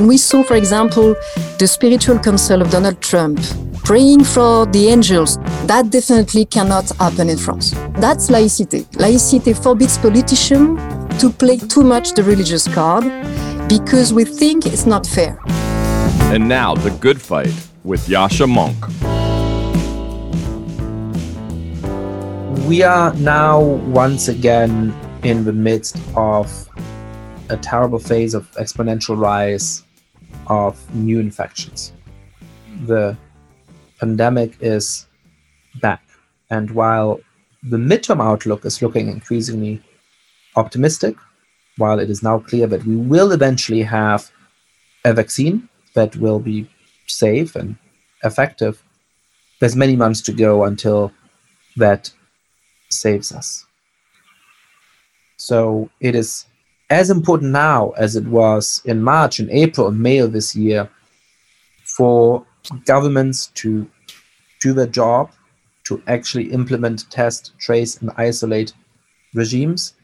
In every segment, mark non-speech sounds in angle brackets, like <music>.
When we saw, for example, the spiritual council of Donald Trump praying for the angels, that definitely cannot happen in France. That's laïcité. Laïcité forbids politicians to play too much the religious card because we think it's not fair. And now, The Good Fight with Yascha Mounk. We are now once again in the midst of a terrible phase of exponential rise of new infections. The pandemic is back. And while the midterm outlook is looking increasingly optimistic, while it is now clear that we will eventually have a vaccine that will be safe and effective, there's many months to go until that saves us. So it is as important now as it was in March and April and May of this year for governments to do their job, to actually implement, test, trace, and isolate regimes,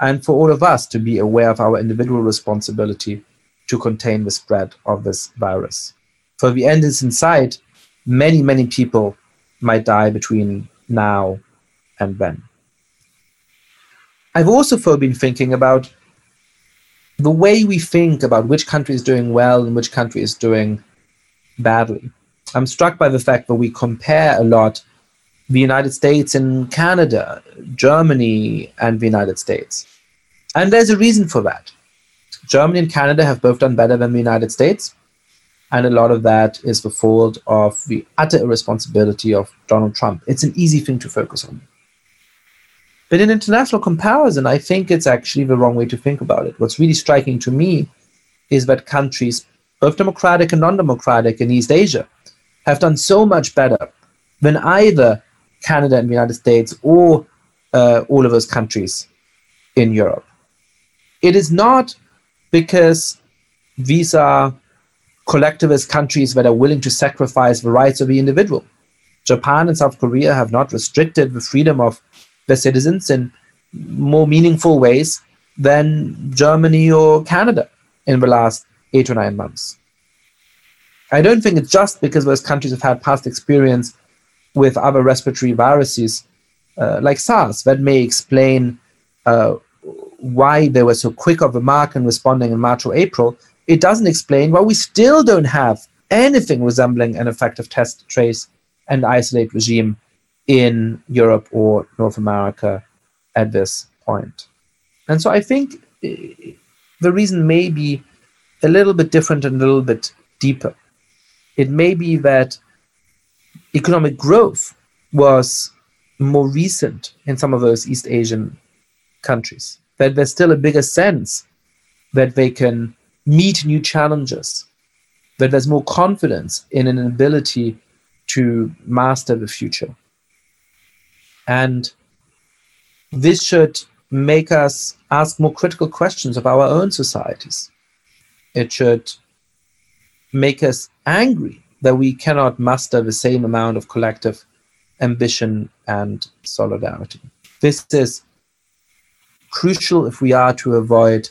and for all of us to be aware of our individual responsibility to contain the spread of this virus. For the end is in sight, many, many people might die between now and then. I've also been thinking about the way we think about which country is doing well and which country is doing badly. I'm struck by the fact that we compare a lot the United States and Canada, Germany and the United States. And there's a reason for that. Germany and Canada have both done better than the United States. And a lot of that is the fault of the utter irresponsibility of Donald Trump. It's an easy thing to focus on. But in international comparison, I think it's actually the wrong way to think about it. What's really striking to me is that countries, both democratic and non democratic in East Asia, have done so much better than either Canada and the United States or uh, all of those countries in Europe. It is not because these are collectivist countries that are willing to sacrifice the rights of the individual. Japan and South Korea have not restricted the freedom of their citizens in more meaningful ways than Germany or Canada in the last eight or nine months. I don't think it's just because those countries have had past experience with other respiratory viruses uh, like SARS that may explain uh, why they were so quick of a mark in responding in March or April. It doesn't explain why we still don't have anything resembling an effective test, trace, and isolate regime in Europe or North America at this point. And so I think eh, the reason may be a little bit different and a little bit deeper. It may be that economic growth was more recent in some of those East Asian countries, that there's still a bigger sense that they can meet new challenges, that there's more confidence in an ability to master the future. And this should make us ask more critical questions of our own societies. It should make us angry that we cannot muster the same amount of collective ambition and solidarity. This is crucial if we are to avoid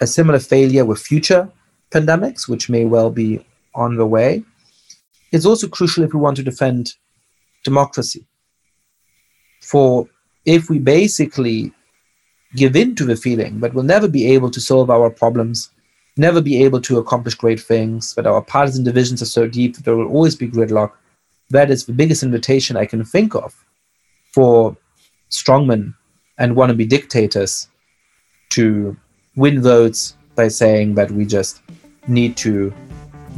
a similar failure with future pandemics, which may well be on the way. It's also crucial if we want to defend democracy for if we basically give in to the feeling that we'll never be able to solve our problems, never be able to accomplish great things, that our partisan divisions are so deep that there will always be gridlock, that is the biggest invitation I can think of for strongmen and wannabe dictators to win votes by saying that we just need to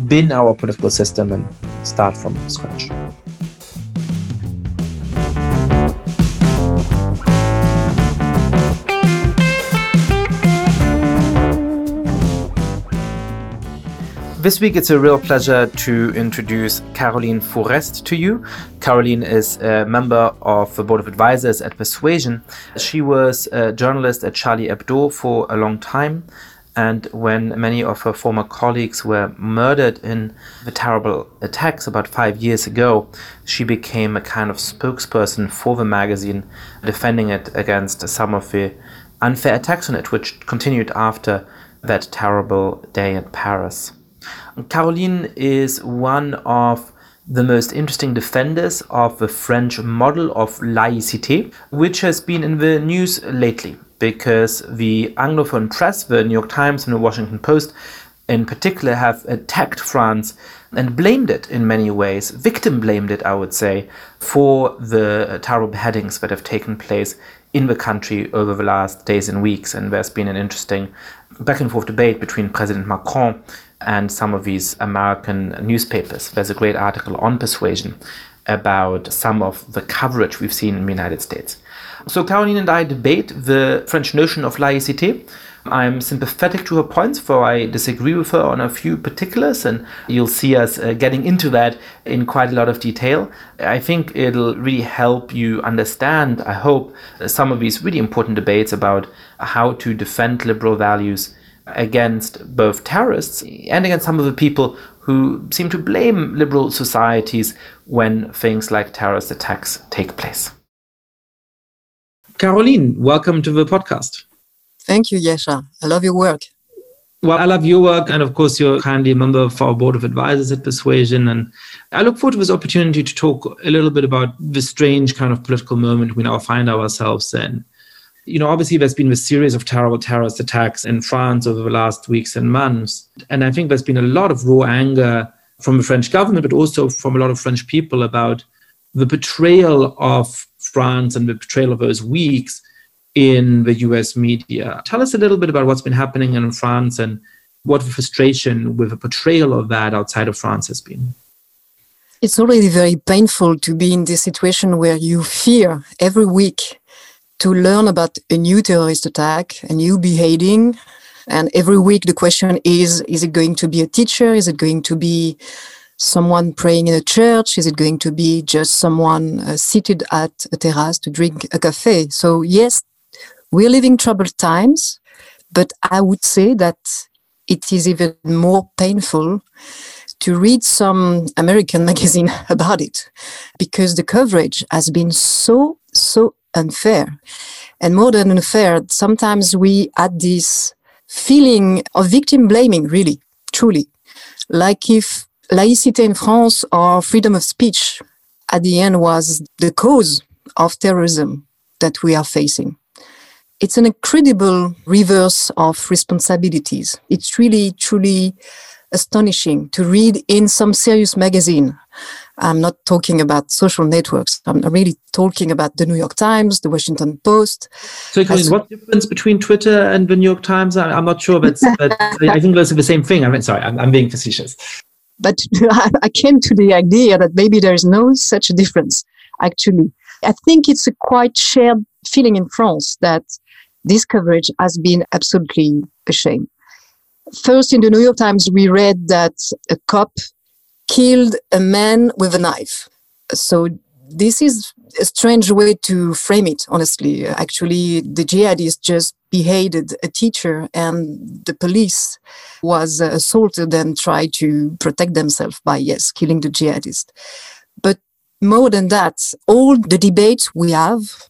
bin our political system and start from scratch. This week, it's a real pleasure to introduce Caroline Fourest to you. Caroline is a member of the board of advisors at Persuasion. She was a journalist at Charlie Hebdo for a long time. And when many of her former colleagues were murdered in the terrible attacks about five years ago, she became a kind of spokesperson for the magazine, defending it against some of the unfair attacks on it, which continued after that terrible day in Paris. Caroline is one of the most interesting defenders of the French model of laïcité, which has been in the news lately because the Anglophone press, the New York Times and the Washington Post in particular, have attacked France and blamed it in many ways, victim blamed it, I would say, for the terrible beheadings that have taken place in the country over the last days and weeks. And there's been an interesting back and forth debate between President Macron and some of these American newspapers. There's a great article on persuasion about some of the coverage we've seen in the United States. So Caroline and I debate the French notion of laïcité. I'm sympathetic to her points, for I disagree with her on a few particulars, and you'll see us uh, getting into that in quite a lot of detail. I think it'll really help you understand, I hope, some of these really important debates about how to defend liberal values against both terrorists and against some of the people who seem to blame liberal societies when things like terrorist attacks take place. Caroline, welcome to the podcast. Thank you, Yascha. I love your work. Well, I love your work. And of course, you're kindly a member of our board of advisors at Persuasion. And I look forward to this opportunity to talk a little bit about the strange kind of political moment we now find ourselves in. You know, obviously, there's been a series of terrible terrorist attacks in France over the last weeks and months. And I think there's been a lot of raw anger from the French government, but also from a lot of French people about the betrayal of France and the betrayal of those weeks in the US media. Tell us a little bit about what's been happening in France and what the frustration with the portrayal of that outside of France has been. It's already very painful to be in this situation where you fear every week to learn about a new terrorist attack, a new beheading. And every week the question is is it going to be a teacher? Is it going to be someone praying in a church? Is it going to be just someone uh, seated at a terrace to drink a cafe? So, yes, we're living troubled times, but I would say that it is even more painful to read some American <laughs> magazine about it because the coverage has been so, so unfair. And more than unfair, sometimes we add this feeling of victim blaming, really, truly. Like if laïcité in France or freedom of speech at the end was the cause of terrorism that we are facing. It's an incredible reverse of responsibilities. It's really, truly astonishing to read in some serious magazine. I'm not talking about social networks. I'm really talking about the New York Times, the Washington Post. So, Caroline, what's the difference between Twitter and the New York Times? I'm not sure, but, <laughs> but I think those are the same thing. I mean, sorry, I'm, I'm being facetious. But <laughs> I came to the idea that maybe there is no such a difference, actually. I think it's a quite shared feeling in France that this coverage has been absolutely a shame. First, in the New York Times, we read that a cop killed a man with a knife. So this is a strange way to frame it, honestly. Actually, the jihadists just beheaded a teacher and the police was uh, assaulted and tried to protect themselves by, yes, killing the jihadist. But more than that, all the debates we have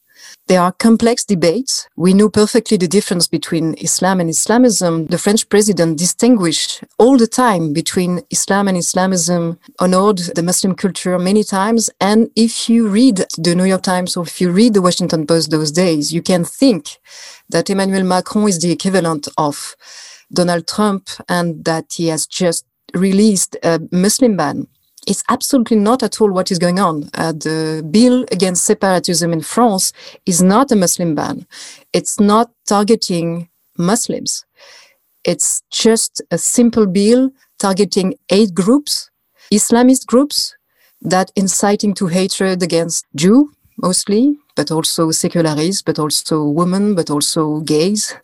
there are complex debates. We know perfectly the difference between Islam and Islamism. The French president distinguished all the time between Islam and Islamism, honored the Muslim culture many times. And if you read the New York Times or if you read the Washington Post those days, you can think that Emmanuel Macron is the equivalent of Donald Trump and that he has just released a Muslim ban it's absolutely not at all what is going on. Uh, the bill against separatism in France is not a Muslim ban. It's not targeting Muslims. It's just a simple bill targeting eight groups, Islamist groups, that inciting to hatred against Jew mostly, but also secularists, but also women, but also gays.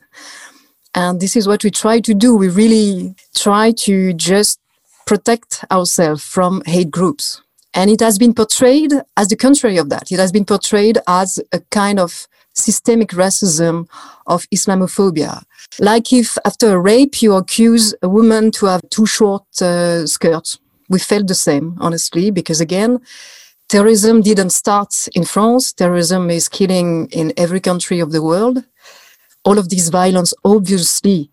And this is what we try to do. We really try to just protect ourselves from hate groups. And it has been portrayed as the contrary of that. It has been portrayed as a kind of systemic racism of Islamophobia. Like if after a rape you accuse a woman to have too short uh, skirts. We felt the same, honestly, because again, terrorism didn't start in France. Terrorism is killing in every country of the world. All of this violence obviously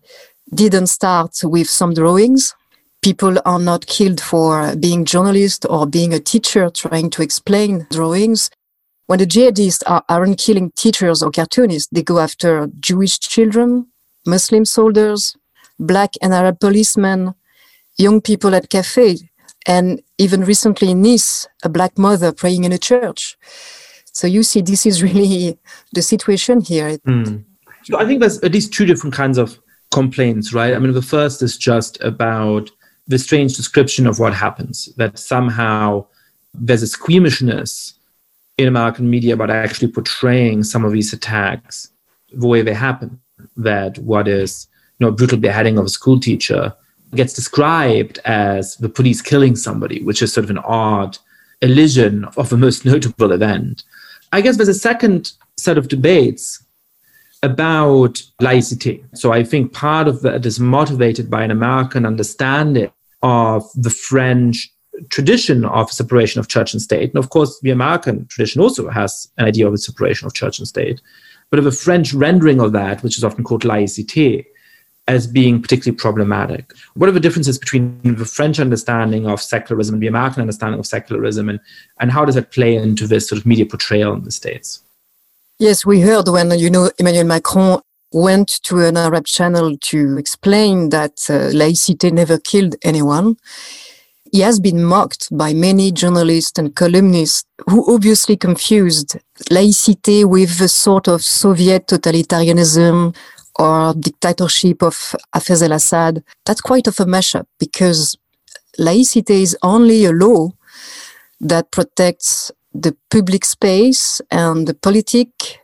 didn't start with some drawings. People are not killed for being journalists or being a teacher trying to explain drawings. When the jihadists are, aren't killing teachers or cartoonists, they go after Jewish children, Muslim soldiers, black and Arab policemen, young people at cafes, and even recently in Nice, a black mother praying in a church. So you see, this is <laughs> really the situation here. Mm. So I think there's at least two different kinds of complaints, right? I mean, the first is just about the strange description of what happens, that somehow there's a squeamishness in American media about actually portraying some of these attacks the way they happen. That what is you know, brutal beheading of a school teacher gets described as the police killing somebody, which is sort of an odd elision of the most notable event. I guess there's a second set of debates about laicity. So I think part of that is motivated by an American understanding of the French tradition of separation of church and state. And of course, the American tradition also has an idea of a separation of church and state, but of a French rendering of that, which is often called laïcité, as being particularly problematic. What are the differences between the French understanding of secularism and the American understanding of secularism, and, and how does that play into this sort of media portrayal in the States? Yes, we heard when, you know, Emmanuel Macron went to an Arab channel to explain that uh, laïcité never killed anyone. He has been mocked by many journalists and columnists who obviously confused laïcité with a sort of Soviet totalitarianism or dictatorship of Hafez al-Assad. That's quite of a mashup because laïcité is only a law that protects the public space and the politic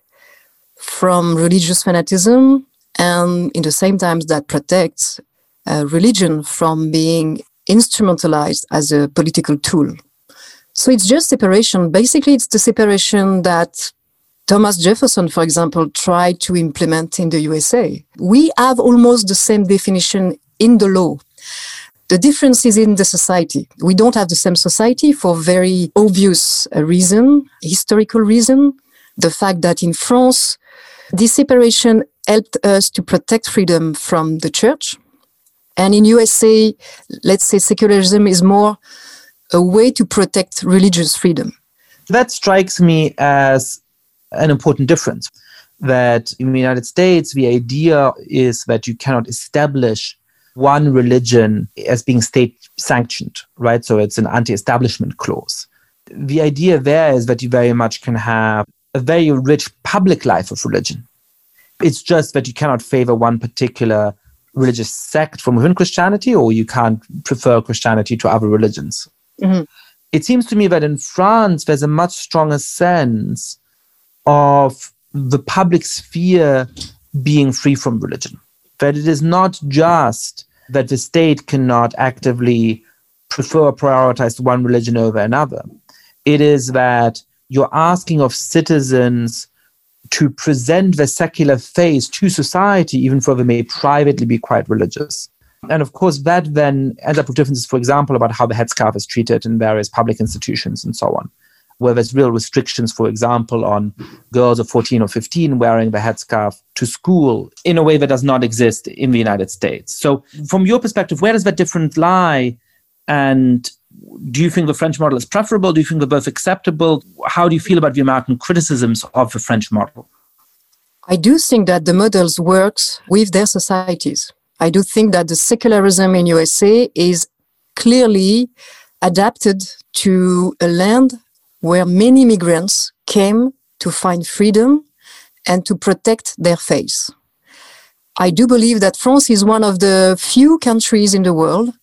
from religious fanaticism and in the same time that protects uh, religion from being instrumentalized as a political tool. So it's just separation. Basically, it's the separation that Thomas Jefferson, for example, tried to implement in the USA. We have almost the same definition in the law. The difference is in the society. We don't have the same society for very obvious uh, reason, historical reason. The fact that in France, this separation helped us to protect freedom from the church. And in USA, let's say secularism is more a way to protect religious freedom. That strikes me as an important difference. That in the United States, the idea is that you cannot establish one religion as being state sanctioned, right? So it's an anti establishment clause. The idea there is that you very much can have a very rich public life of religion. It's just that you cannot favor one particular religious sect from within Christianity, or you can't prefer Christianity to other religions. Mm-hmm. It seems to me that in France, there's a much stronger sense of the public sphere being free from religion. That it is not just that the state cannot actively prefer or prioritize one religion over another. It is that you're asking of citizens to present the secular face to society, even though they may privately be quite religious. And of course, that then ends up with differences, for example, about how the headscarf is treated in various public institutions and so on, where there's real restrictions, for example, on girls of 14 or 15 wearing the headscarf to school in a way that does not exist in the United States. So, from your perspective, where does that difference lie? And do you think the French model is preferable? Do you think they're both acceptable? How do you feel about the American criticisms of the French model? I do think that the models works with their societies. I do think that the secularism in USA is clearly adapted to a land where many migrants came to find freedom and to protect their faith. I do believe that France is one of the few countries in the world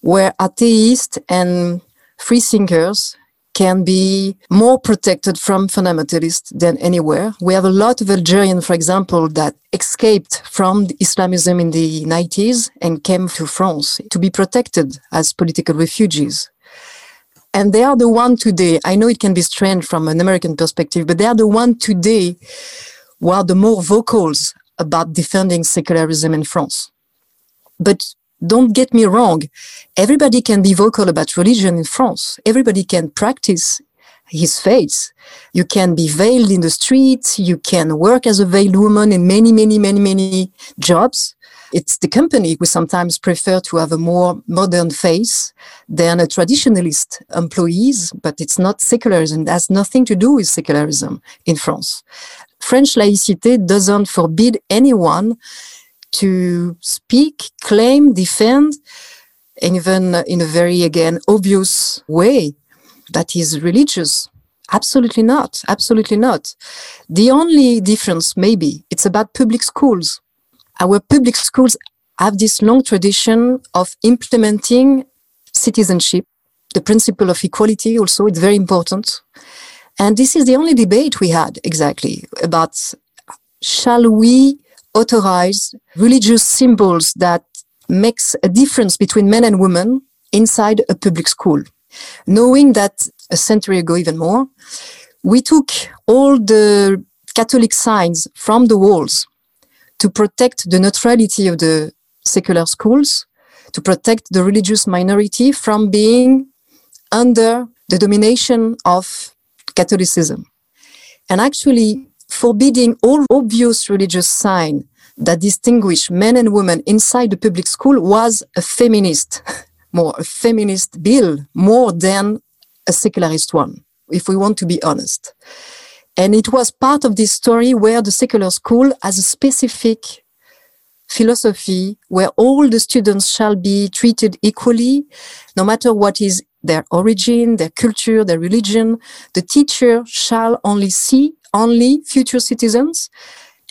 where atheists and free thinkers can be more protected from fundamentalists than anywhere. We have a lot of Algerians, for example, that escaped from Islamism in the 90s and came to France to be protected as political refugees. And they are the one today, I know it can be strange from an American perspective, but they are the one today who are the more vocals about defending secularism in France. But don't get me wrong, everybody can be vocal about religion in France. Everybody can practice his faith. You can be veiled in the streets. You can work as a veiled woman in many, many, many, many jobs. It's the company who sometimes prefer to have a more modern face than a traditionalist employees, but it's not secularism. It has nothing to do with secularism in France. French laicité doesn't forbid anyone to speak, claim, defend, and even in a very, again, obvious way that is religious. Absolutely not. Absolutely not. The only difference, maybe, it's about public schools. Our public schools have this long tradition of implementing citizenship, the principle of equality also, it's very important. And this is the only debate we had exactly about shall we authorize religious symbols that makes a difference between men and women inside a public school. Knowing that a century ago, even more, we took all the Catholic signs from the walls to protect the neutrality of the secular schools, to protect the religious minority from being under the domination of Catholicism. And actually forbidding all obvious religious sign that distinguish men and women inside the public school was a feminist, <laughs> more a feminist bill, more than a secularist one, if we want to be honest. And it was part of this story where the secular school has a specific philosophy where all the students shall be treated equally, no matter what is their origin, their culture, their religion. The teacher shall only see only future citizens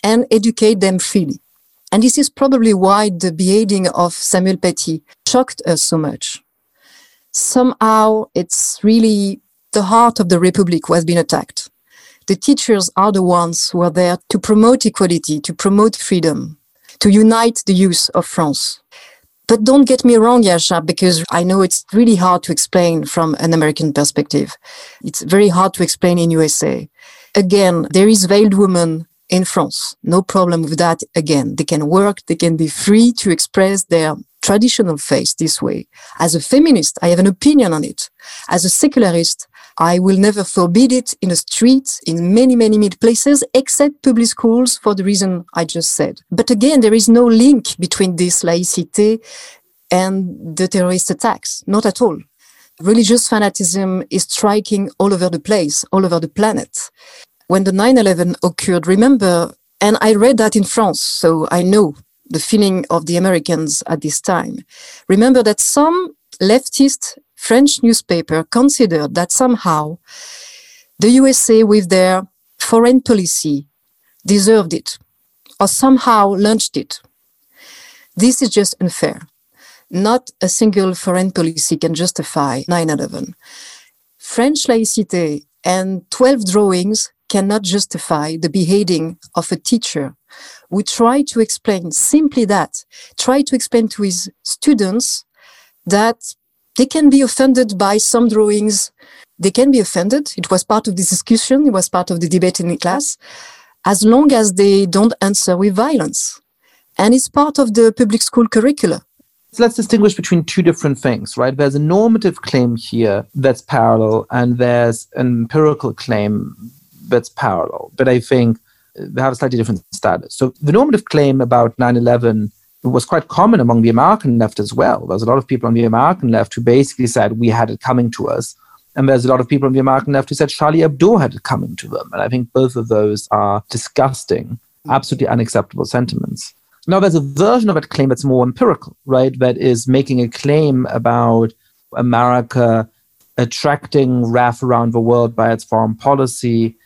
and educate them freely. And this is probably why the beheading of Samuel Paty shocked us so much. Somehow it's really the heart of the Republic who has been attacked the teachers are the ones who are there to promote equality, to promote freedom, to unite the youth of France. But don't get me wrong, Yascha, because I know it's really hard to explain from an American perspective. It's very hard to explain in USA. Again, there is veiled women in France. No problem with that. Again, they can work, they can be free to express their traditional faith this way. As a feminist, I have an opinion on it. As a secularist, I will never forbid it in the streets, in many, many, many places, except public schools for the reason I just said. But again, there is no link between this laïcité and the terrorist attacks. Not at all. Religious fanaticism is striking all over the place, all over the planet. When the 9-11 occurred, remember, and I read that in France, so I know the feeling of the Americans at this time. Remember that some leftist French newspaper considered that somehow the USA, with their foreign policy, deserved it or somehow launched it. This is just unfair. Not a single foreign policy can justify 9 11. French laïcité and 12 drawings cannot justify the beheading of a teacher who tried to explain simply that, try to explain to his students that they can be offended by some drawings. They can be offended. It was part of the discussion. It was part of the debate in the class, as long as they don't answer with violence. And it's part of the public school curricula. So let's distinguish between two different things, right? There's a normative claim here that's parallel, and there's an empirical claim that's parallel. But I think they have a slightly different status. So the normative claim about 9 11 was quite common among the American left as well. There's a lot of people on the American left who basically said we had it coming to us. And there's a lot of people on the American left who said Charlie Hebdo had it coming to them. And I think both of those are disgusting, absolutely unacceptable sentiments. Now, there's a version of that claim that's more empirical, right? That is making a claim about America attracting wrath around the world by its foreign policy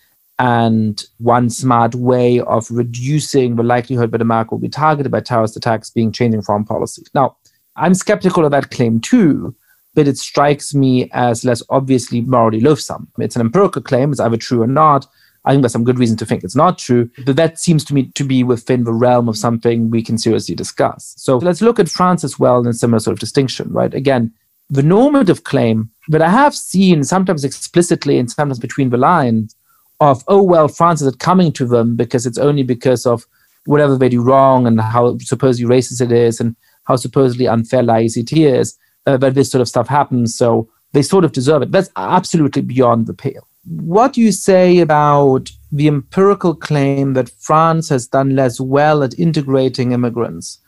and one smart way of reducing the likelihood that America will be targeted by terrorist attacks being changing foreign policy. Now, I'm skeptical of that claim too, but it strikes me as less obviously morally loathsome. It's an empirical claim, it's either true or not. I think there's some good reason to think it's not true, but that seems to me to be within the realm of something we can seriously discuss. So let's look at France as well in a similar sort of distinction, right? Again, the normative claim that I have seen sometimes explicitly and sometimes between the lines of oh well france is coming to them because it's only because of whatever they do wrong and how supposedly racist it is and how supposedly unfair laicity is uh, that this sort of stuff happens. So they sort of deserve it. That's absolutely beyond the pale. What do you say about the empirical claim that france has done less well at integrating immigrants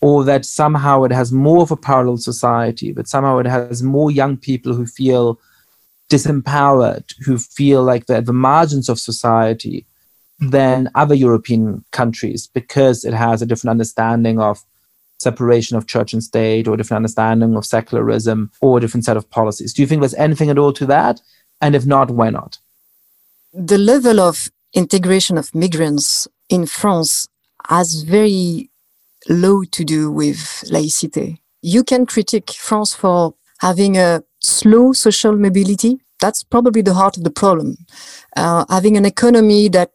or that somehow it has more of a parallel society, but somehow it has more young people who feel disempowered, who feel like they're at the margins of society mm-hmm. than other European countries because it has a different understanding of separation of church and state or a different understanding of secularism or a different set of policies. Do you think there's anything at all to that? And if not, why not? The level of integration of migrants in France has very low to do with laïcité. You can critique France for having a slow social mobility. That's probably the heart of the problem. Uh, having an economy that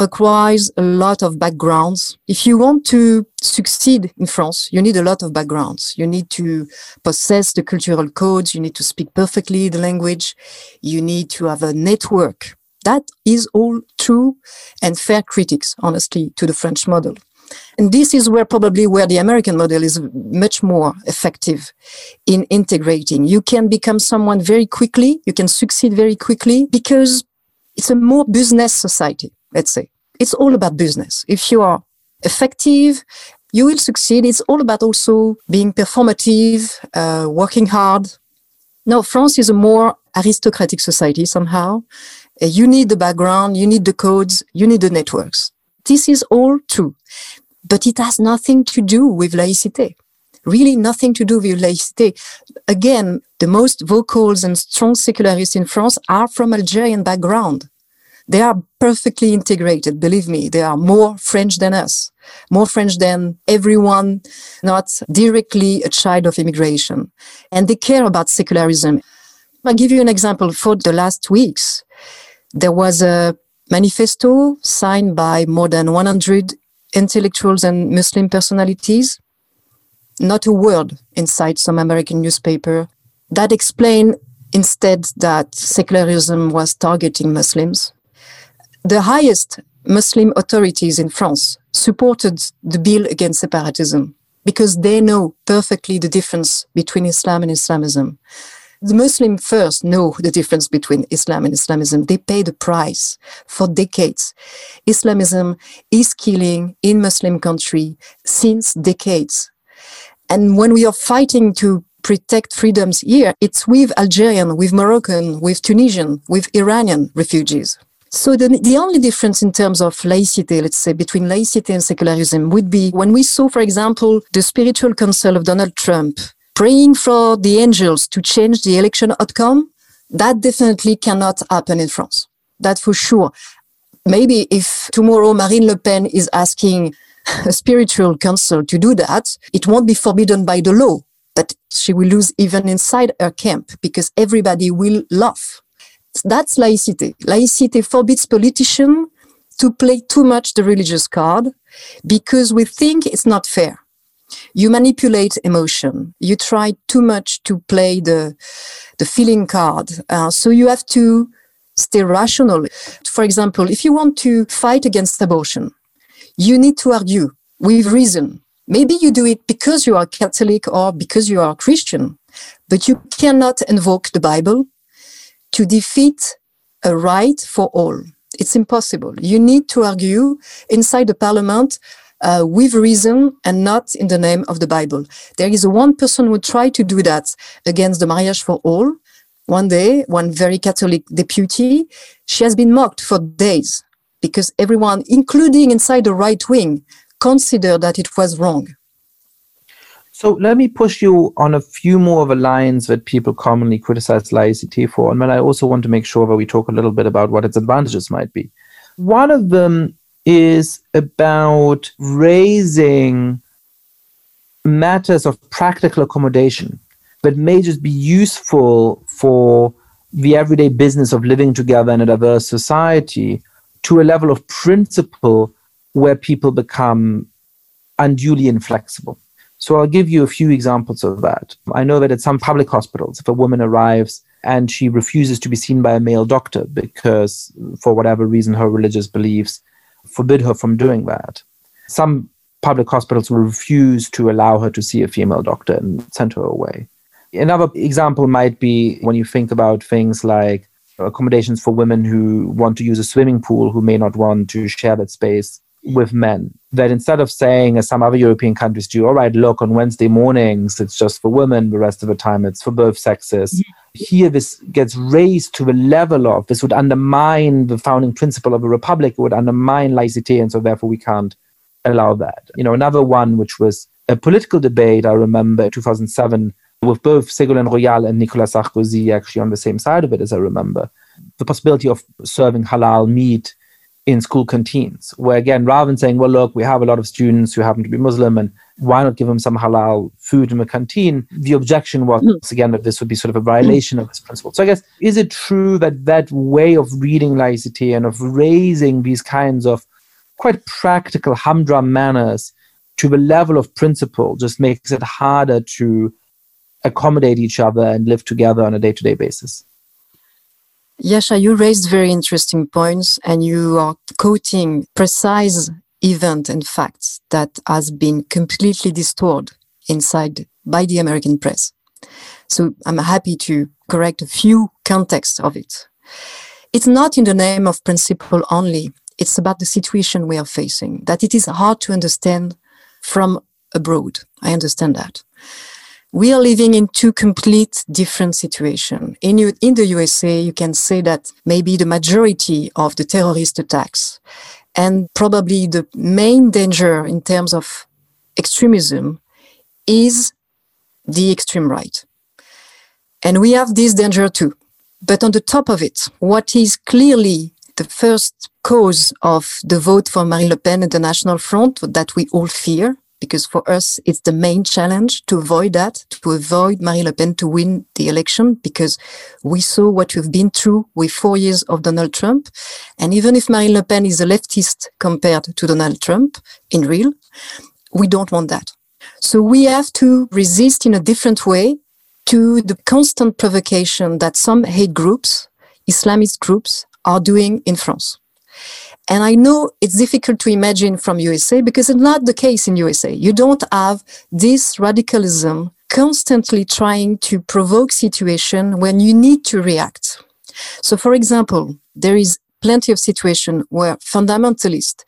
requires a lot of backgrounds. If you want to succeed in France, you need a lot of backgrounds. You need to possess the cultural codes. You need to speak perfectly the language. You need to have a network. That is all true and fair critics, honestly, to the French model. And this is where probably where the American model is much more effective in integrating. You can become someone very quickly. You can succeed very quickly because it's a more business society let's say. It's all about business. If you are effective, you will succeed. It's all about also being performative, uh, working hard. Now, France is a more aristocratic society somehow. Uh, you need the background, you need the codes, you need the networks. This is all true. But it has nothing to do with laïcité. Really nothing to do with laïcité. Again, the most vocals and strong secularists in France are from Algerian background. They are perfectly integrated. Believe me, they are more French than us, more French than everyone not directly a child of immigration. And they care about secularism. I'll give you an example. For the last weeks, there was a manifesto signed by more than 100 intellectuals and Muslim personalities. Not a word inside some American newspaper that explained instead that secularism was targeting Muslims the highest Muslim authorities in France supported the bill against separatism because they know perfectly the difference between Islam and Islamism. The Muslims first know the difference between Islam and Islamism. They pay the price for decades. Islamism is killing in Muslim country since decades. And when we are fighting to protect freedoms here, it's with Algerian, with Moroccan, with Tunisian, with Iranian refugees. So the, the only difference in terms of laicity, let's say, between laicity and secularism would be when we saw, for example, the spiritual council of Donald Trump praying for the angels to change the election outcome, that definitely cannot happen in France. That for sure. Maybe if tomorrow Marine Le Pen is asking a spiritual council to do that, it won't be forbidden by the law, but she will lose even inside her camp because everybody will laugh that's laicity. Laicity forbids politicians to play too much the religious card because we think it's not fair. You manipulate emotion. You try too much to play the, the feeling card. Uh, so you have to stay rational. For example, if you want to fight against abortion, you need to argue with reason. Maybe you do it because you are Catholic or because you are Christian, but you cannot invoke the Bible to defeat a right for all. It's impossible. You need to argue inside the parliament uh, with reason and not in the name of the Bible. There is one person who tried to do that against the marriage for all. One day, one very Catholic deputy, she has been mocked for days because everyone, including inside the right wing, considered that it was wrong. So let me push you on a few more of the lines that people commonly criticize laicity for, and then I also want to make sure that we talk a little bit about what its advantages might be. One of them is about raising matters of practical accommodation that may just be useful for the everyday business of living together in a diverse society to a level of principle where people become unduly inflexible. So I'll give you a few examples of that. I know that at some public hospitals, if a woman arrives and she refuses to be seen by a male doctor because, for whatever reason, her religious beliefs forbid her from doing that, some public hospitals will refuse to allow her to see a female doctor and send her away. Another example might be when you think about things like accommodations for women who want to use a swimming pool who may not want to share that space with men. That instead of saying, as some other European countries do, all right, look, on Wednesday mornings it's just for women, the rest of the time it's for both sexes. Mm-hmm. Here, this gets raised to a level of this would undermine the founding principle of a republic, it would undermine laicite, and so therefore we can't allow that. You know, another one which was a political debate, I remember 2007, with both Ségolène Royal and Nicolas Sarkozy actually on the same side of it, as I remember. The possibility of serving halal meat in school canteens, where again, rather than saying, well, look, we have a lot of students who happen to be Muslim and why not give them some halal food in the canteen? The objection was, mm. again, that this would be sort of a violation of this principle. So I guess, is it true that that way of reading laicite and of raising these kinds of quite practical humdrum manners to the level of principle just makes it harder to accommodate each other and live together on a day to day basis. Yascha, you raised very interesting points and you are quoting precise event and facts that has been completely distorted inside by the American press. So I'm happy to correct a few contexts of it. It's not in the name of principle only. It's about the situation we are facing, that it is hard to understand from abroad. I understand that. We are living in two complete different situations. In, in the USA, you can say that maybe the majority of the terrorist attacks and probably the main danger in terms of extremism is the extreme right. And we have this danger too. But on the top of it, what is clearly the first cause of the vote for Marine Le Pen and the National Front that we all fear, because for us it's the main challenge to avoid that, to avoid Marine Le Pen to win the election, because we saw what we've been through with four years of Donald Trump. And even if Marine Le Pen is a leftist compared to Donald Trump in real, we don't want that. So we have to resist in a different way to the constant provocation that some hate groups, Islamist groups, are doing in France. And I know it's difficult to imagine from USA because it's not the case in USA. You don't have this radicalism constantly trying to provoke situation when you need to react. So for example, there is plenty of situation where fundamentalists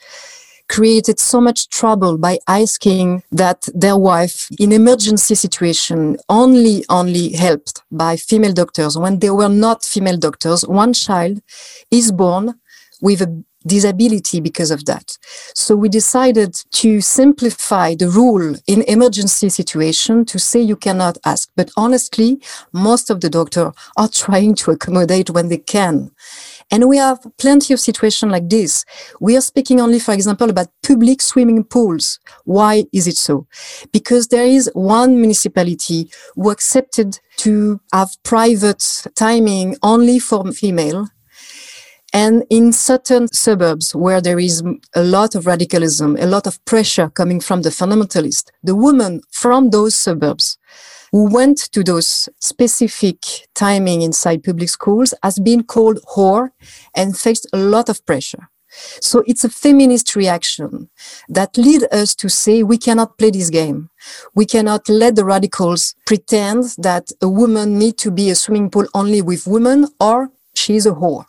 created so much trouble by asking that their wife in emergency situation only only helped by female doctors when they were not female doctors one child is born with a disability because of that. So we decided to simplify the rule in emergency situation to say you cannot ask. But honestly, most of the doctors are trying to accommodate when they can. And we have plenty of situations like this. We are speaking only, for example, about public swimming pools. Why is it so? Because there is one municipality who accepted to have private timing only for female and in certain suburbs where there is a lot of radicalism, a lot of pressure coming from the fundamentalists, the women from those suburbs who went to those specific timing inside public schools has been called whore and faced a lot of pressure. So it's a feminist reaction that lead us to say we cannot play this game. We cannot let the radicals pretend that a woman need to be a swimming pool only with women or she's a whore.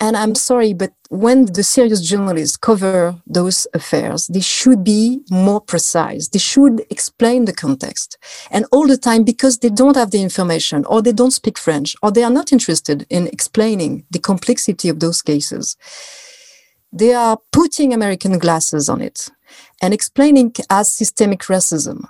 And I'm sorry, but when the serious journalists cover those affairs, they should be more precise. They should explain the context. And all the time, because they don't have the information or they don't speak French or they are not interested in explaining the complexity of those cases, they are putting American glasses on it and explaining as systemic racism.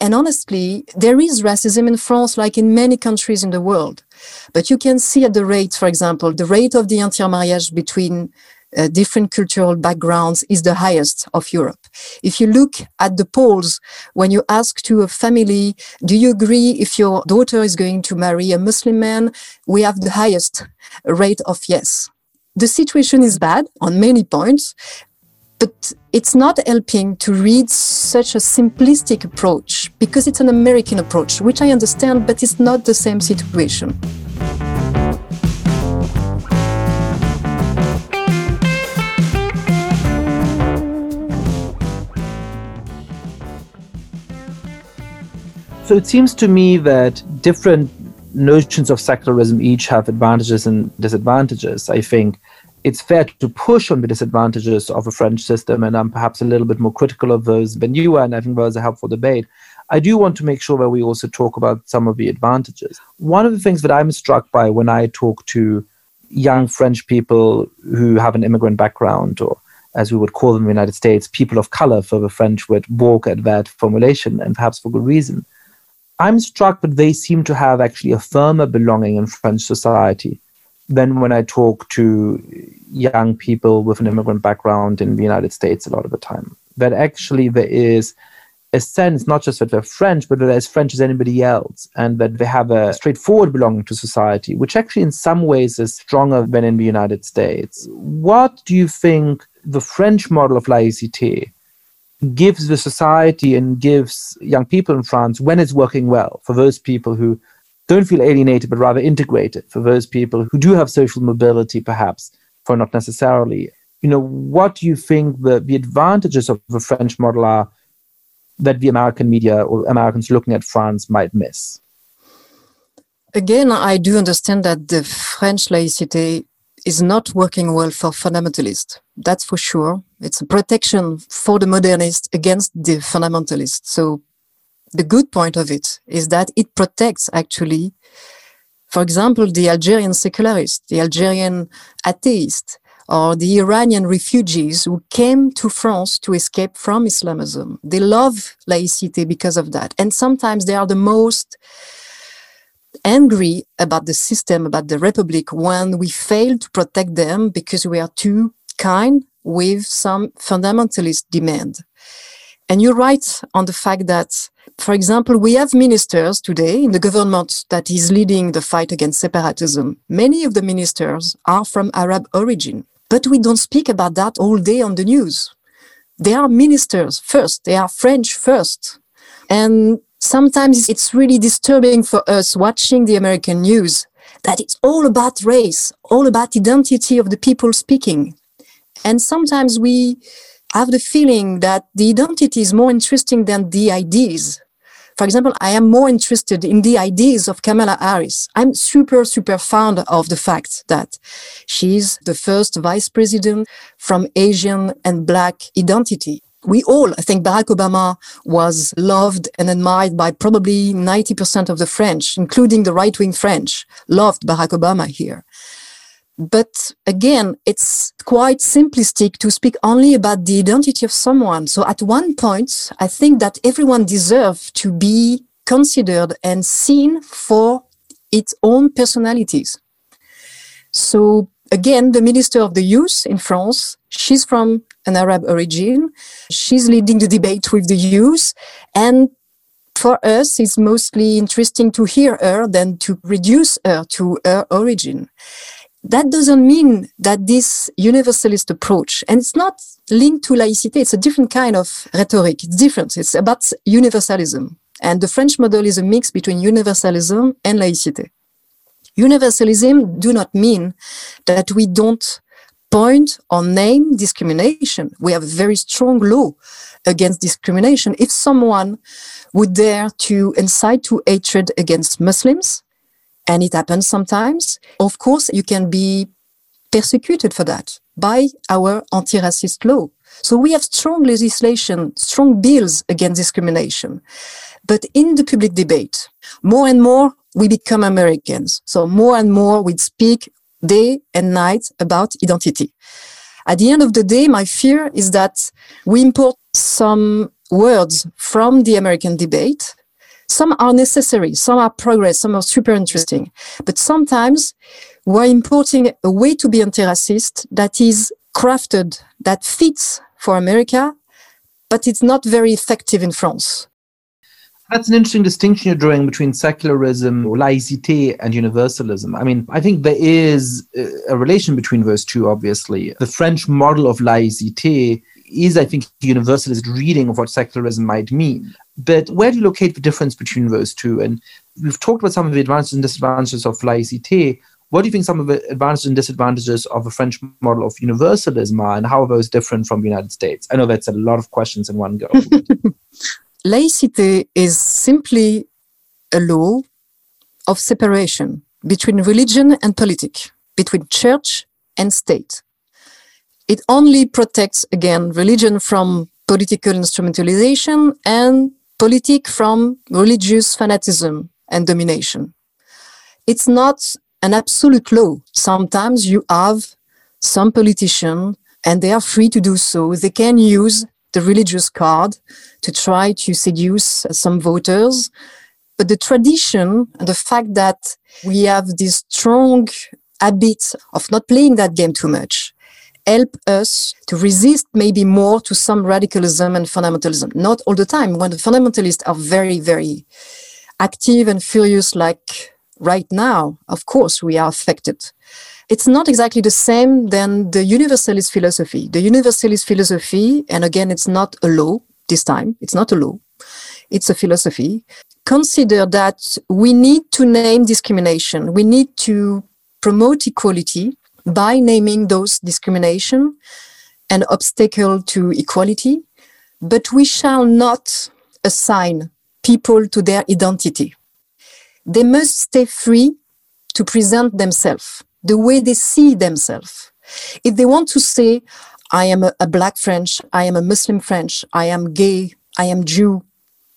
And honestly, there is racism in France, like in many countries in the world. But you can see at the rate, for example, the rate of the intermarriage between uh, different cultural backgrounds is the highest of Europe. If you look at the polls, when you ask to a family, do you agree if your daughter is going to marry a Muslim man? We have the highest rate of yes. The situation is bad on many points, but it's not helping to read such a simplistic approach because it's an American approach, which I understand, but it's not the same situation. So it seems to me that different notions of secularism each have advantages and disadvantages. I think it's fair to push on the disadvantages of a French system, and I'm perhaps a little bit more critical of those than you are, and I think that was a helpful debate. I do want to make sure that we also talk about some of the advantages. One of the things that I'm struck by when I talk to young French people who have an immigrant background, or as we would call them in the United States, people of color, for the French would balk at that formulation, and perhaps for good reason. I'm struck that they seem to have actually a firmer belonging in French society than when I talk to young people with an immigrant background in the United States a lot of the time. That actually there is a sense not just that they're French, but that they're as French as anybody else, and that they have a straightforward belonging to society, which actually in some ways is stronger than in the United States. What do you think the French model of laïcité gives the society and gives young people in France when it's working well for those people who don't feel alienated but rather integrated, for those people who do have social mobility perhaps, for not necessarily? You know, what do you think the, the advantages of the French model are? that the American media or Americans looking at France might miss? Again, I do understand that the French laïcité is not working well for fundamentalists. That's for sure. It's a protection for the modernists against the fundamentalists. So the good point of it is that it protects actually, for example, the Algerian secularist, the Algerian atheist, or the Iranian refugees who came to France to escape from Islamism. They love laicite because of that. And sometimes they are the most angry about the system, about the republic, when we fail to protect them because we are too kind with some fundamentalist demand. And you're right on the fact that, for example, we have ministers today in the government that is leading the fight against separatism. Many of the ministers are from Arab origin. But we don't speak about that all day on the news. They are ministers first, they are French first. And sometimes it's really disturbing for us watching the American news that it's all about race, all about identity of the people speaking. And sometimes we have the feeling that the identity is more interesting than the ideas. For example, I am more interested in the ideas of Kamala Harris. I'm super, super fond of the fact that she's the first vice president from Asian and Black identity. We all, I think Barack Obama was loved and admired by probably 90% of the French, including the right wing French, loved Barack Obama here. But again, it's quite simplistic to speak only about the identity of someone. So at one point, I think that everyone deserves to be considered and seen for its own personalities. So again, the Minister of the Youth in France, she's from an Arab origin. She's leading the debate with the youth. And for us, it's mostly interesting to hear her than to reduce her to her origin that doesn't mean that this universalist approach, and it's not linked to laicite, it's a different kind of rhetoric. It's different. It's about universalism. And the French model is a mix between universalism and laicite. Universalism do not mean that we don't point or name discrimination. We have a very strong law against discrimination. If someone would dare to incite to hatred against Muslims, and it happens sometimes. Of course, you can be persecuted for that by our anti-racist law. So we have strong legislation, strong bills against discrimination. But in the public debate, more and more we become Americans. So more and more we speak day and night about identity. At the end of the day, my fear is that we import some words from the American debate some are necessary, some are progress, some are super interesting. But sometimes we're importing a way to be anti-racist that is crafted, that fits for America, but it's not very effective in France. That's an interesting distinction you're drawing between secularism or laïcité and universalism. I mean, I think there is a relation between those two, obviously. The French model of laïcité is, I think, universalist reading of what secularism might mean. But where do you locate the difference between those two? And we've talked about some of the advantages and disadvantages of laïcité. What do you think some of the advantages and disadvantages of a French model of universalism are, and how are those different from the United States? I know that's a lot of questions in one go. <laughs> Laïcité is simply a law of separation between religion and politics, between church and state. It only protects, again, religion from political instrumentalization and politic from religious fanatism and domination. It's not an absolute law. Sometimes you have some politician and they are free to do so. They can use the religious card to try to seduce some voters. But the tradition and the fact that we have this strong habit of not playing that game too much help us to resist maybe more to some radicalism and fundamentalism. Not all the time. When the fundamentalists are very, very active and furious, like right now, of course, we are affected. It's not exactly the same than the universalist philosophy. The universalist philosophy, and again, it's not a law this time, it's not a law, it's a philosophy, consider that we need to name discrimination. We need to promote equality by naming those discrimination and obstacle to equality, but we shall not assign people to their identity. They must stay free to present themselves the way they see themselves. If they want to say, I am a, a, black French, I am a Muslim French, I am gay, I am Jew,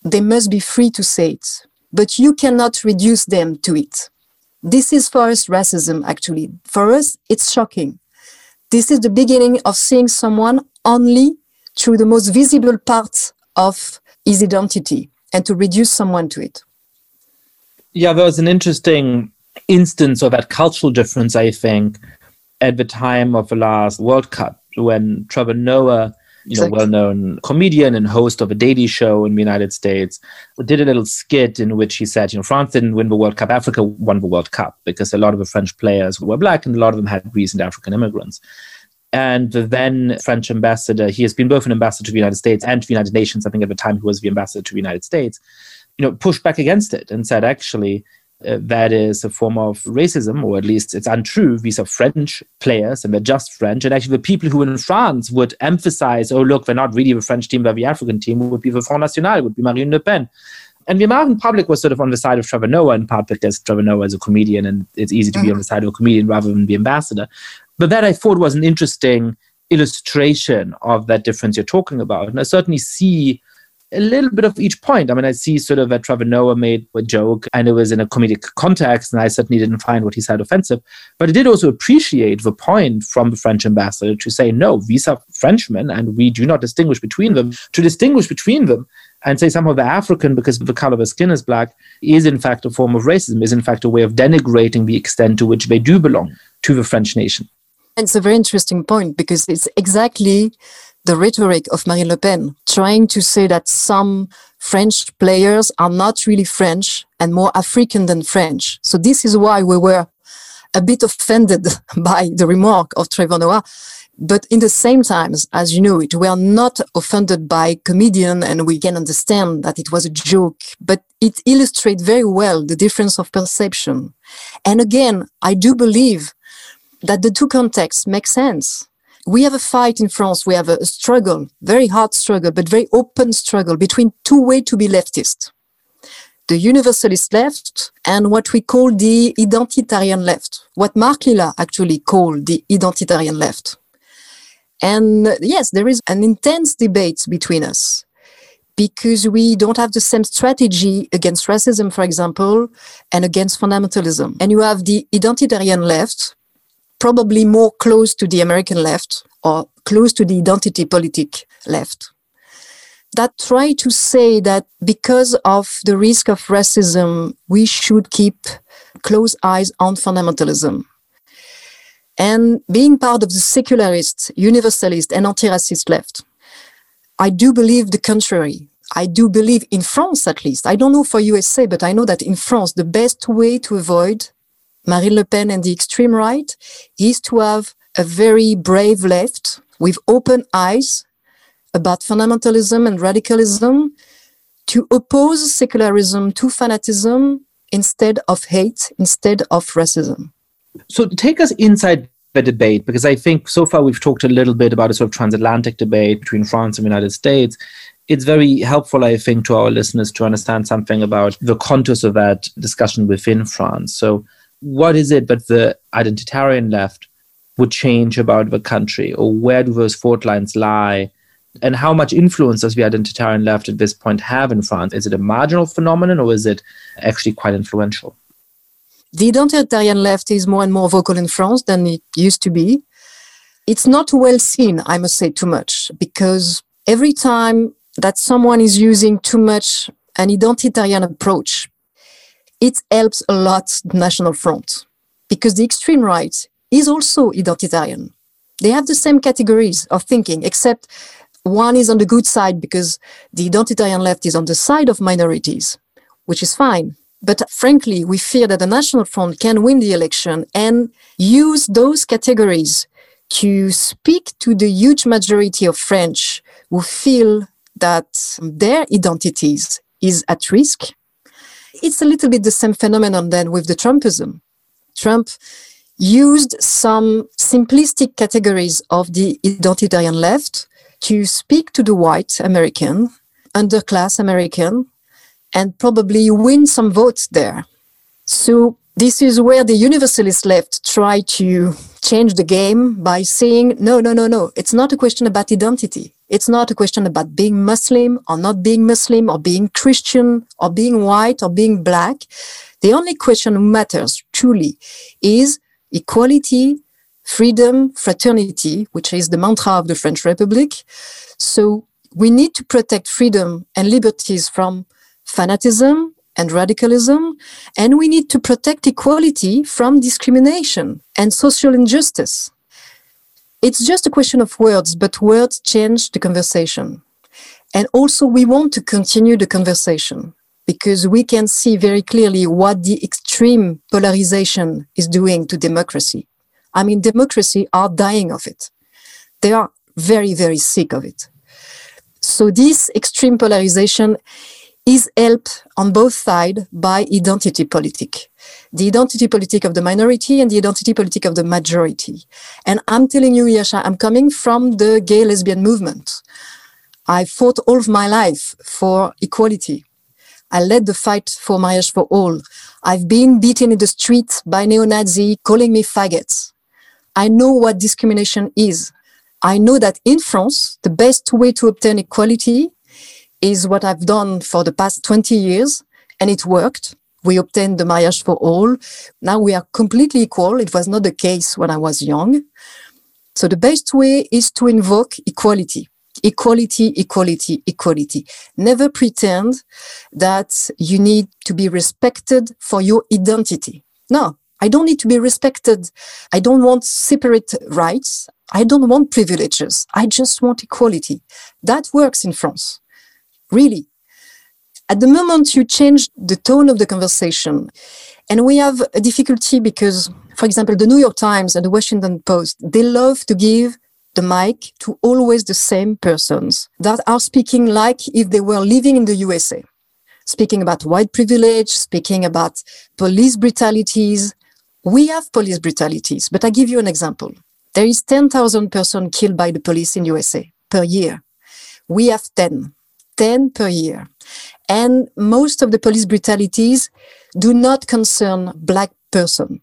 they must be free to say it. But you cannot reduce them to it. This is for us racism, actually. For us, it's shocking. This is the beginning of seeing someone only through the most visible parts of his identity and to reduce someone to it. Yeah, there was an interesting instance of that cultural difference, I think, at the time of the last World Cup when Trevor Noah, you know, well-known comedian and host of a daily show in the United States, did a little skit in which he said, you know, France didn't win the World Cup, Africa won the World Cup because a lot of the French players were black and a lot of them had recent African immigrants. And the then French ambassador, he has been both an ambassador to the United States and to the United Nations. I think at the time he was the ambassador to the United States, you know, pushed back against it and said, actually, uh, that is a form of racism, or at least it's untrue. These are French players and they're just French. And actually, the people who in France would emphasize, oh, look, they're not really the French team, they're the African team, would be the Front National, would be Marine Le Pen. And the American public was sort of on the side of Trevor Noah, in part because Trevor Noah is a comedian and it's easy to mm-hmm. be on the side of a comedian rather than the ambassador. But that I thought was an interesting illustration of that difference you're talking about. And I certainly see a little bit of each point. I mean, I see sort of that Trevor Noah made a joke and it was in a comedic context, and I certainly didn't find what he said offensive. But I did also appreciate the point from the French ambassador to say, no, these are Frenchmen and we do not distinguish between them. To distinguish between them and say somehow they're African because the color of their skin is black is in fact a form of racism, is in fact a way of denigrating the extent to which they do belong to the French nation. It's a very interesting point because it's exactly the rhetoric of Marine Le Pen, trying to say that some French players are not really French and more African than French. So this is why we were a bit offended <laughs> by the remark of Trevor Noah. But in the same times, as you know it, we are not offended by comedian and we can understand that it was a joke, but it illustrates very well the difference of perception. And again, I do believe that the two contexts make sense we have a fight in France. We have a, struggle, very hard struggle, but very open struggle between two way to be leftist. The universalist left and what we call the identitarian left, what Mark Lilla actually called the identitarian left. And uh, yes, there is an intense debate between us because we don't have the same strategy against racism, for example, and against fundamentalism. And you have the identitarian left, probably more close to the American left or close to the identity politic left that try to say that because of the risk of racism, we should keep close eyes on fundamentalism. And being part of the secularist, universalist, and anti racist left, I do believe the contrary. I do believe in France, at least. I don't know for USA, but I know that in France, the best way to avoid Marine Le Pen and the extreme right is to have a very brave left with open eyes about fundamentalism and radicalism to oppose secularism to fanatism instead of hate, instead of racism. So take us inside the debate, because I think so far we've talked a little bit about a sort of transatlantic debate between France and the United States. It's very helpful, I think, to our listeners to understand something about the contours of that discussion within France. So what is it but the identitarian left would change about the country, or where do those fault lines lie? And how much influence does the identitarian left at this point have in France? Is it a marginal phenomenon or is it actually quite influential? The identitarian left is more and more vocal in France than it used to be. It's not well seen, I must say, too much, because every time that someone is using too much an identitarian approach, it helps a lot the National Front, because the extreme right is also identitarian. They have the same categories of thinking, except one is on the good side because the identitarian left is on the side of minorities, which is fine. But frankly, we fear that the National Front can win the election and use those categories to speak to the huge majority of French who feel that their identities is at risk. It's a little bit the same phenomenon then with the Trumpism. Trump used some simplistic categories of the identitarian left to speak to the white American, underclass American, and probably win some votes there. So this is where the universalist left try to change the game by saying, no, no, no, no, it's not a question about identity. It's not a question about being Muslim or not being Muslim or being Christian or being white or being black. The only question that matters truly is equality, freedom, fraternity, which is the mantra of the French Republic. So we need to protect freedom and liberties from fanatism and radicalism, and we need to protect equality from discrimination and social injustice. It's just a question of words, but words change the conversation. And also, we want to continue the conversation because we can see very clearly what the extreme polarization is doing to democracy. I mean, democracy are dying of it. They are very, very sick of it. So this extreme polarization is helped on both sides by identity politic. The identity politic of the minority and the identity politic of the majority. And I'm telling you, Yascha, I'm coming from the gay lesbian movement. I fought all of my life for equality. I led the fight for marriage for all. I've been beaten in the streets by neo-Nazi calling me faggots. I know what discrimination is. I know that in France, the best way to obtain equality is what I've done for the past 20 years, and it worked. We obtained the marriage for all. Now we are completely equal. It was not the case when I was young. So the best way is to invoke equality. Equality, equality, equality. Never pretend that you need to be respected for your identity. No, I don't need to be respected. I don't want separate rights. I don't want privileges. I just want equality. That works in France. Really. At the moment you change the tone of the conversation, and we have a difficulty because, for example, the New York Times and the Washington Post, they love to give the mic to always the same persons that are speaking like if they were living in the USA, speaking about white privilege, speaking about police brutalities. We have police brutalities, but I give you an example. There is 10,000 persons killed by the police in USA per year. We have 10. 10 per year. And most of the police brutalities do not concern black person.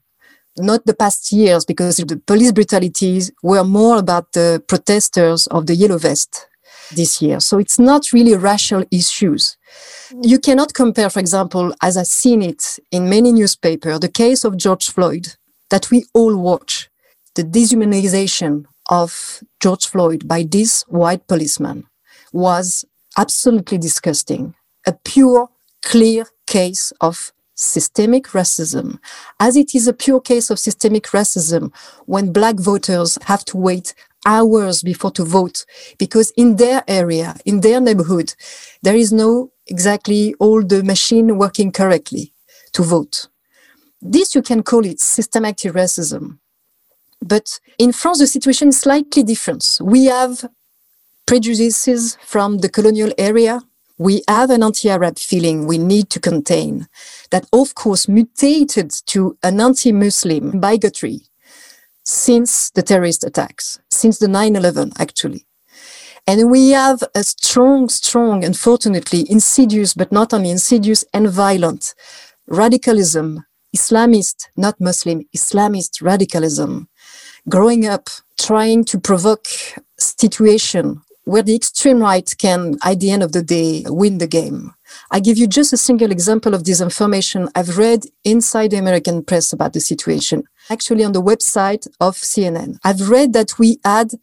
Not the past years, because the police brutalities were more about the protesters of the yellow vest this year. So it's not really racial issues. You cannot compare, for example, as I've seen it in many newspapers, the case of George Floyd that we all watch, the dehumanization of George Floyd by this white policeman was absolutely disgusting, a pure, clear case of systemic racism, as it is a pure case of systemic racism when black voters have to wait hours before to vote because in their area, in their neighborhood, there is no exactly all the machine working correctly to vote. This you can call it systematic racism. But in France, the situation is slightly different. We have prejudices from the colonial area. We have an anti-Arab feeling we need to contain that, of course, mutated to an anti-Muslim bigotry since the terrorist attacks, since the 9-11, actually. And we have a strong, strong, unfortunately, insidious, but not only insidious and violent radicalism, Islamist, not Muslim, Islamist radicalism growing up trying to provoke situation where the extreme right can, at the end of the day, win the game. I give you just a single example of disinformation I've read inside the American press about the situation, actually on the website of CNN. I've read that we had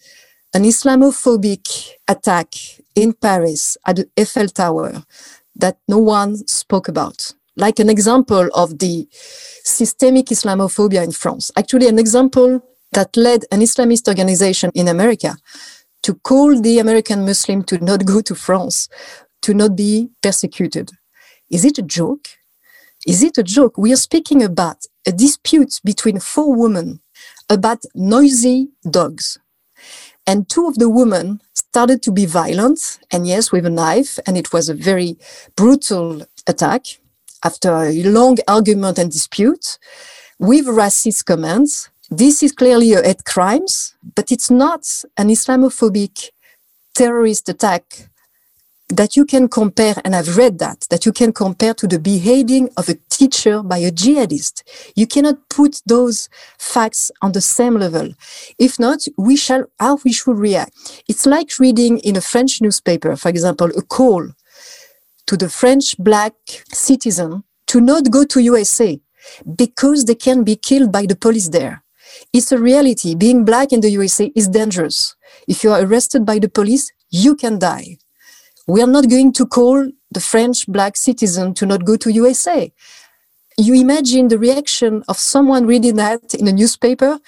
an Islamophobic attack in Paris at the Eiffel Tower that no one spoke about. Like an example of the systemic Islamophobia in France. Actually, an example that led an Islamist organization in America to call the American Muslim to not go to France, to not be persecuted. Is it a joke? Is it a joke? We are speaking about a dispute between four women about noisy dogs. And two of the women started to be violent, and yes, with a knife, and it was a very brutal attack after a long argument and dispute with racist comments this is clearly a hate crimes, but it's not an Islamophobic terrorist attack that you can compare, and I've read that, that you can compare to the beheading of a teacher by a jihadist. You cannot put those facts on the same level. If not, we shall, how we should react. It's like reading in a French newspaper, for example, a call to the French black citizen to not go to USA because they can be killed by the police there. It's a reality. Being black in the USA is dangerous. If you are arrested by the police, you can die. We are not going to call the French black citizen to not go to USA. You imagine the reaction of someone reading that in a newspaper.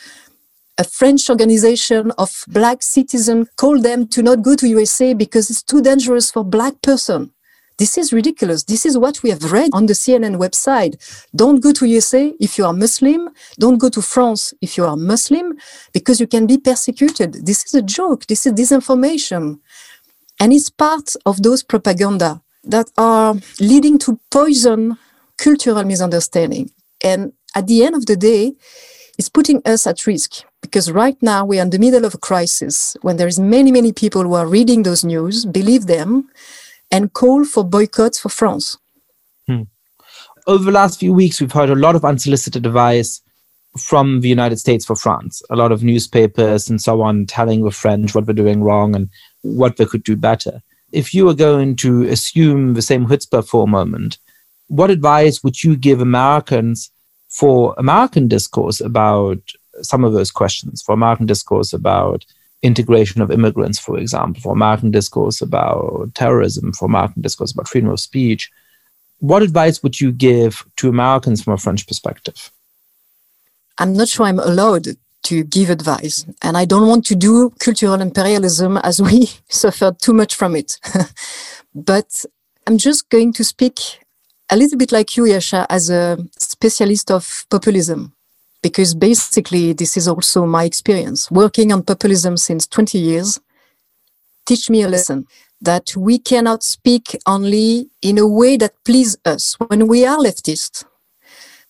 A French organization of black citizens called them to not go to USA because it's too dangerous for black person. This is ridiculous. This is what we have read on the CNN website. Don't go to USA if you are Muslim. Don't go to France if you are Muslim because you can be persecuted. This is a joke. This is disinformation. And it's part of those propaganda that are leading to poison cultural misunderstanding. And at the end of the day, it's putting us at risk because right now we are in the middle of a crisis when there is many, many people who are reading those news, believe them, and call for boycotts for France. Hmm. Over the last few weeks, we've heard a lot of unsolicited advice from the United States for France. A lot of newspapers and so on telling the French what they're doing wrong and what they could do better. If you were going to assume the same chutzpah for a moment, what advice would you give Americans for American discourse about some of those questions, for American discourse about integration of immigrants, for example, for American discourse about terrorism, for American discourse about freedom of speech. What advice would you give to Americans from a French perspective? I'm not sure I'm allowed to give advice, and I don't want to do cultural imperialism as we <laughs> suffered too much from it. <laughs> but I'm just going to speak a little bit like you, Yascha, as a specialist of populism because basically this is also my experience. Working on populism since 20 years teach me a lesson that we cannot speak only in a way that please us. When we are leftist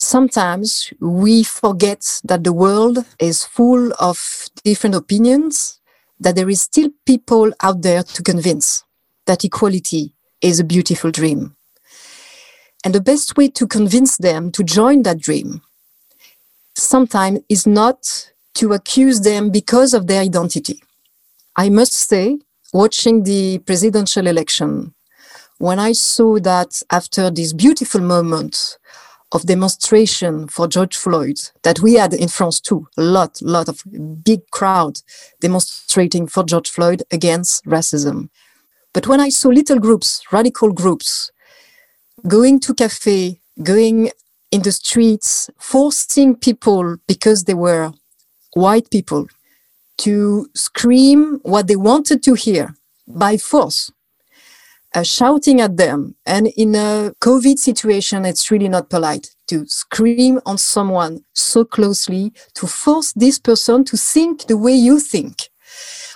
sometimes we forget that the world is full of different opinions that there is still people out there to convince that equality is a beautiful dream. And the best way to convince them to join that dream sometimes is not to accuse them because of their identity. I must say, watching the presidential election, when I saw that after this beautiful moment of demonstration for George Floyd that we had in France too, a lot, lot of big crowd demonstrating for George Floyd against racism. But when I saw little groups, radical groups, going to cafe, going in the streets, forcing people because they were white people to scream what they wanted to hear by force, uh, shouting at them. And in a COVID situation, it's really not polite to scream on someone so closely to force this person to think the way you think.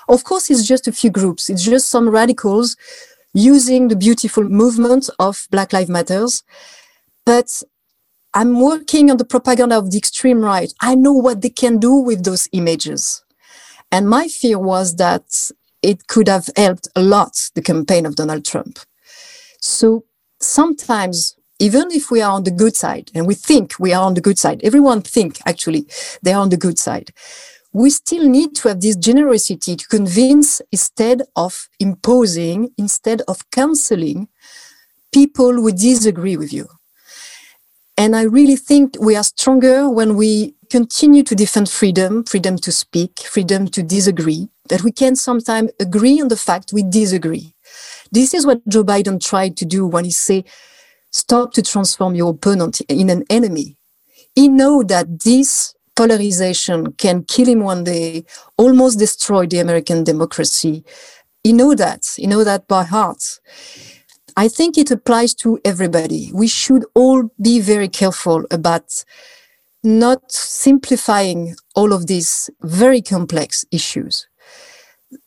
Of course, it's just a few groups. It's just some radicals using the beautiful movement of Black Lives Matters. But I'm working on the propaganda of the extreme right. I know what they can do with those images. And my fear was that it could have helped a lot the campaign of Donald Trump. So sometimes, even if we are on the good side and we think we are on the good side, everyone think actually they are on the good side. we still need to have this generosity to convince instead of imposing, instead of canceling people who disagree with you. And I really think we are stronger when we continue to defend freedom, freedom to speak, freedom to disagree, that we can sometimes agree on the fact we disagree. This is what Joe Biden tried to do when he said, stop to transform your opponent in an enemy. He know that this polarization can kill him one day, almost destroy the American democracy. He know that. He know that by heart. I think it applies to everybody. We should all be very careful about not simplifying all of these very complex issues.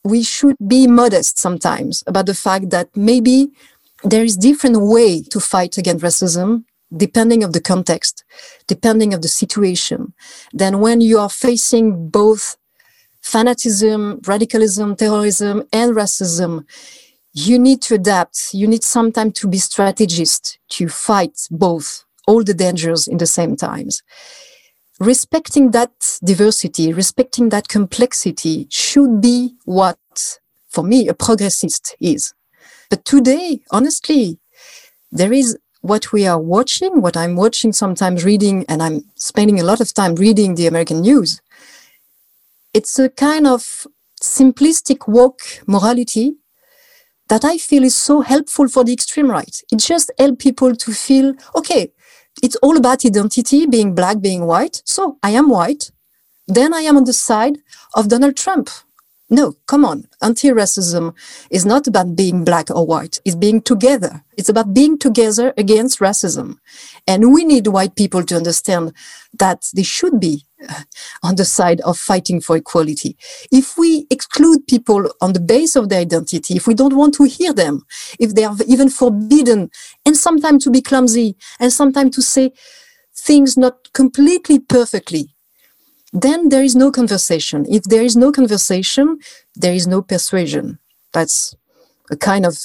We should be modest sometimes about the fact that maybe there is different way to fight against racism depending of the context, depending of the situation, than when you are facing both fanatism, radicalism, terrorism, and racism you need to adapt. You need sometimes to be strategist to fight both, all the dangers in the same times. Respecting that diversity, respecting that complexity should be what, for me, a progressist is. But today, honestly, there is what we are watching, what I'm watching sometimes reading, and I'm spending a lot of time reading the American news. It's a kind of simplistic woke morality that I feel is so helpful for the extreme right. It just helps people to feel, okay, it's all about identity, being black, being white. So I am white. Then I am on the side of Donald Trump. No, come on. Anti racism is not about being black or white, it's being together. It's about being together against racism. And we need white people to understand that they should be uh, on the side of fighting for equality. If we exclude people on the base of their identity, if we don't want to hear them, if they are even forbidden, and sometimes to be clumsy, and sometimes to say things not completely perfectly, then there is no conversation. If there is no conversation, there is no persuasion. That's a kind of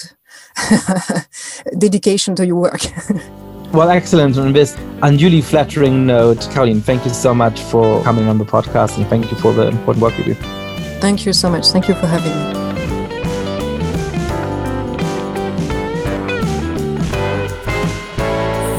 <laughs> dedication to your work. <laughs> well, excellent. On this unduly flattering note, Caroline, thank you so much for coming on the podcast and thank you for the important work you do. Thank you so much. Thank you for having me.